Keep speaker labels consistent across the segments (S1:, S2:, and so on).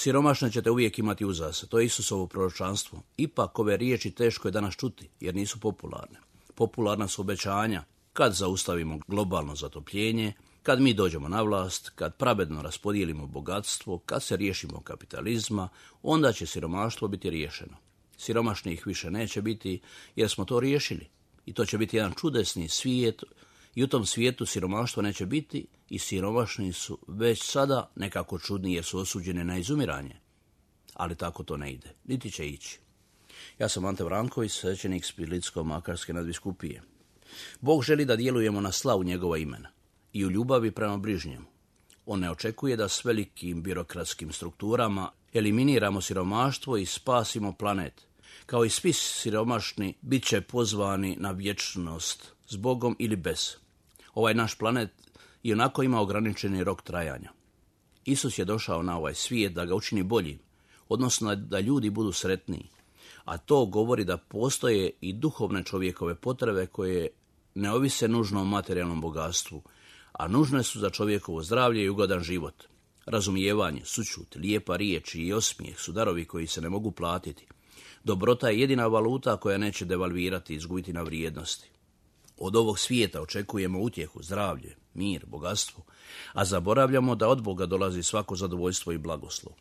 S1: Siromašne ćete uvijek imati uza se. To je Isusovo proročanstvo. Ipak ove riječi teško je danas čuti, jer nisu popularne. Popularna su obećanja kad zaustavimo globalno zatopljenje, kad mi dođemo na vlast, kad pravedno raspodijelimo bogatstvo, kad se riješimo kapitalizma, onda će siromaštvo biti riješeno. Siromašnih više neće biti jer smo to riješili. I to će biti jedan čudesni svijet i u tom svijetu siromaštva neće biti i siromašni su već sada nekako čudni jer su osuđeni na izumiranje. Ali tako to ne ide, niti će ići. Ja sam Ante Vranković, svećenik Spilitsko-Makarske nadbiskupije. Bog želi da djelujemo na slavu njegova imena i u ljubavi prema bližnjemu. On ne očekuje da s velikim birokratskim strukturama eliminiramo siromaštvo i spasimo planet. Kao i svi siromašni, bit će pozvani na vječnost, s Bogom ili bez. Ovaj naš planet i onako ima ograničeni rok trajanja. Isus je došao na ovaj svijet da ga učini boljim, odnosno da ljudi budu sretniji. A to govori da postoje i duhovne čovjekove potrebe koje ne ovise nužno o materijalnom bogatstvu, a nužne su za čovjekovo zdravlje i ugodan život. Razumijevanje, sućut, lijepa riječ i osmijeh su darovi koji se ne mogu platiti. Dobrota je jedina valuta koja neće devalvirati i izgubiti na vrijednosti. Od ovog svijeta očekujemo utjehu, zdravlje, mir, bogatstvo, a zaboravljamo da od Boga dolazi svako zadovoljstvo i blagoslov.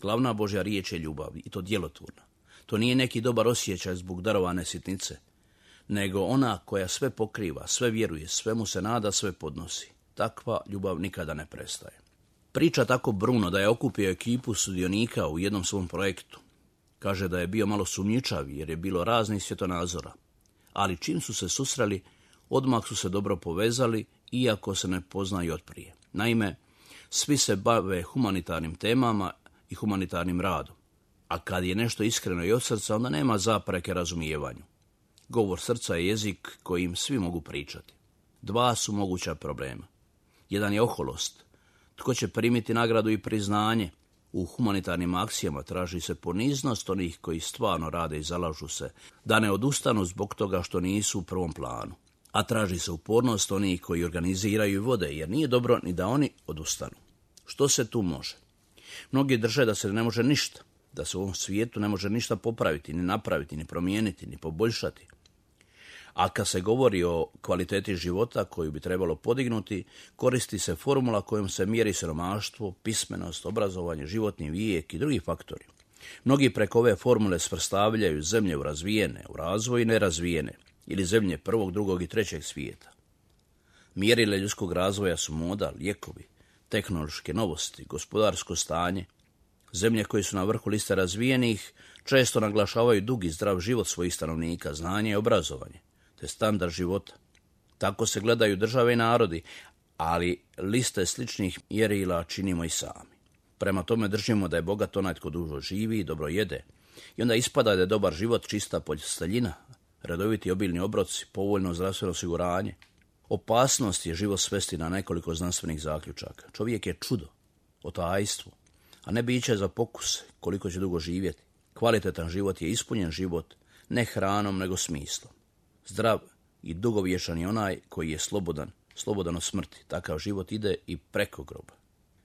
S1: Glavna Božja riječ je ljubav i to djelotvorna. To nije neki dobar osjećaj zbog darovane sitnice, nego ona koja sve pokriva, sve vjeruje, sve mu se nada, sve podnosi. Takva ljubav nikada ne prestaje. Priča tako Bruno da je okupio ekipu sudionika u jednom svom projektu. Kaže da je bio malo sumnjičav jer je bilo raznih svjetonazora. Ali čim su se susreli, odmah su se dobro povezali, iako se ne poznaju od prije. Naime, svi se bave humanitarnim temama i humanitarnim radom. A kad je nešto iskreno i od srca, onda nema zapreke razumijevanju. Govor srca je jezik kojim svi mogu pričati. Dva su moguća problema. Jedan je oholost. Tko će primiti nagradu i priznanje? U humanitarnim akcijama traži se poniznost onih koji stvarno rade i zalažu se, da ne odustanu zbog toga što nisu u prvom planu a traži se upornost onih koji organiziraju i vode, jer nije dobro ni da oni odustanu. Što se tu može? Mnogi drže da se ne može ništa, da se u ovom svijetu ne može ništa popraviti, ni napraviti, ni promijeniti, ni poboljšati. A kad se govori o kvaliteti života koju bi trebalo podignuti, koristi se formula kojom se mjeri siromaštvo, pismenost, obrazovanje, životni vijek i drugi faktori. Mnogi preko ove formule svrstavljaju zemlje u razvijene, u razvoj i nerazvijene – ili zemlje prvog, drugog i trećeg svijeta. Mjerile ljudskog razvoja su moda, lijekovi, tehnološke novosti, gospodarsko stanje. Zemlje koje su na vrhu liste razvijenih često naglašavaju dugi zdrav život svojih stanovnika, znanje i obrazovanje, te standard života. Tako se gledaju države i narodi, ali liste sličnih mjerila činimo i sami. Prema tome držimo da je bogat onaj tko dužo živi i dobro jede. I onda ispada da je dobar život čista poljstaljina, redoviti obilni obroci, povoljno zdravstveno osiguranje. Opasnost je život svesti na nekoliko znanstvenih zaključaka. Čovjek je čudo, otajstvo, a ne biće za pokus koliko će dugo živjeti. Kvalitetan život je ispunjen život, ne hranom nego smislom. Zdrav i dugovješan je onaj koji je slobodan, slobodan od smrti. Takav život ide i preko groba.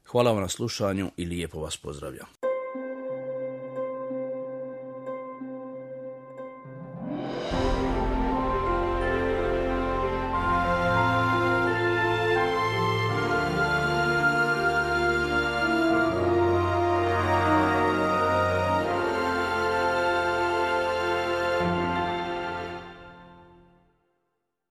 S1: Hvala vam na slušanju i lijepo vas pozdravljam.